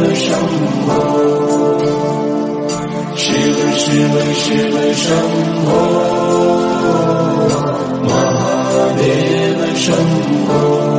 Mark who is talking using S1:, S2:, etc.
S1: 的生活是为是为是为生活骂别的生活。